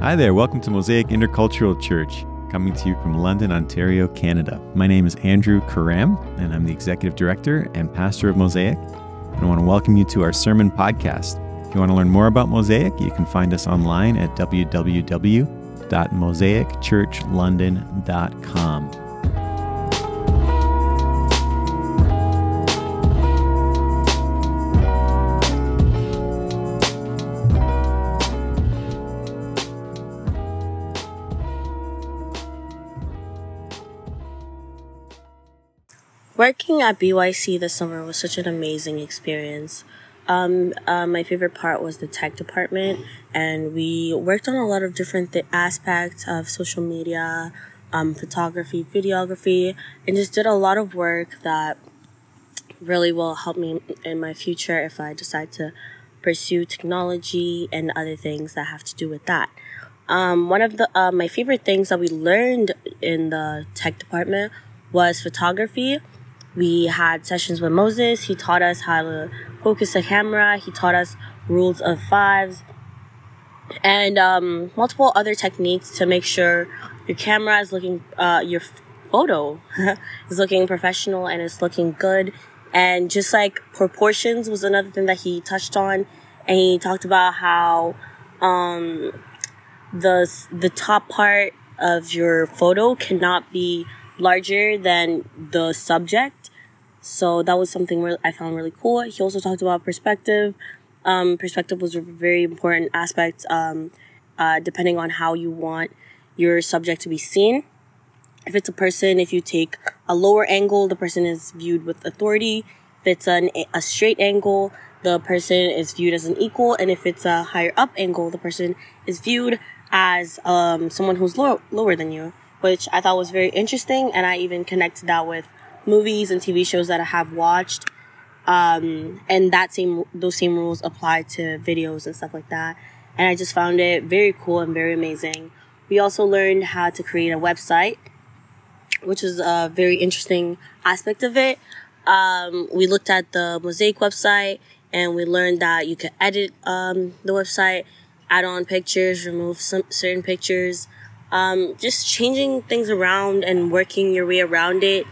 Hi there, welcome to Mosaic Intercultural Church, coming to you from London, Ontario, Canada. My name is Andrew Karam, and I'm the Executive Director and Pastor of Mosaic. And I want to welcome you to our sermon podcast. If you want to learn more about Mosaic, you can find us online at www.mosaicchurchlondon.com. Working at BYC this summer was such an amazing experience. Um, uh, my favorite part was the tech department, and we worked on a lot of different th- aspects of social media, um, photography, videography, and just did a lot of work that really will help me in my future if I decide to pursue technology and other things that have to do with that. Um, one of the uh, my favorite things that we learned in the tech department was photography we had sessions with Moses. He taught us how to focus the camera. He taught us rules of fives and um, multiple other techniques to make sure your camera is looking, uh, your photo is looking professional and it's looking good. And just like proportions was another thing that he touched on. And he talked about how um, the the top part of your photo cannot be larger than the subject. So that was something re- I found really cool. He also talked about perspective. Um, perspective was a very important aspect, um, uh, depending on how you want your subject to be seen. If it's a person, if you take a lower angle, the person is viewed with authority. If it's an, a straight angle, the person is viewed as an equal. And if it's a higher up angle, the person is viewed as um, someone who's low, lower than you which I thought was very interesting. And I even connected that with movies and TV shows that I have watched. Um, and that same, those same rules apply to videos and stuff like that. And I just found it very cool and very amazing. We also learned how to create a website, which is a very interesting aspect of it. Um, we looked at the Mosaic website and we learned that you can edit um, the website, add on pictures, remove some certain pictures, um, just changing things around and working your way around it,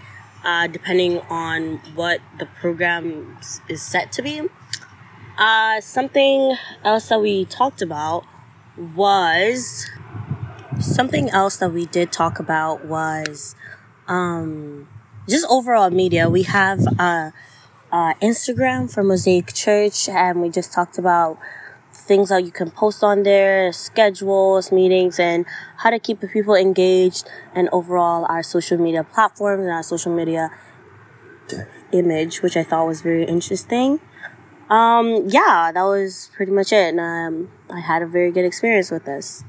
uh, depending on what the program is set to be. Uh, something else that we talked about was something else that we did talk about was um, just overall media. We have uh, uh, Instagram for Mosaic Church, and we just talked about things that you can post on there, schedules, meetings, and how to keep the people engaged, and overall our social media platforms and our social media image, which I thought was very interesting. Um, yeah, that was pretty much it, and um, I had a very good experience with this.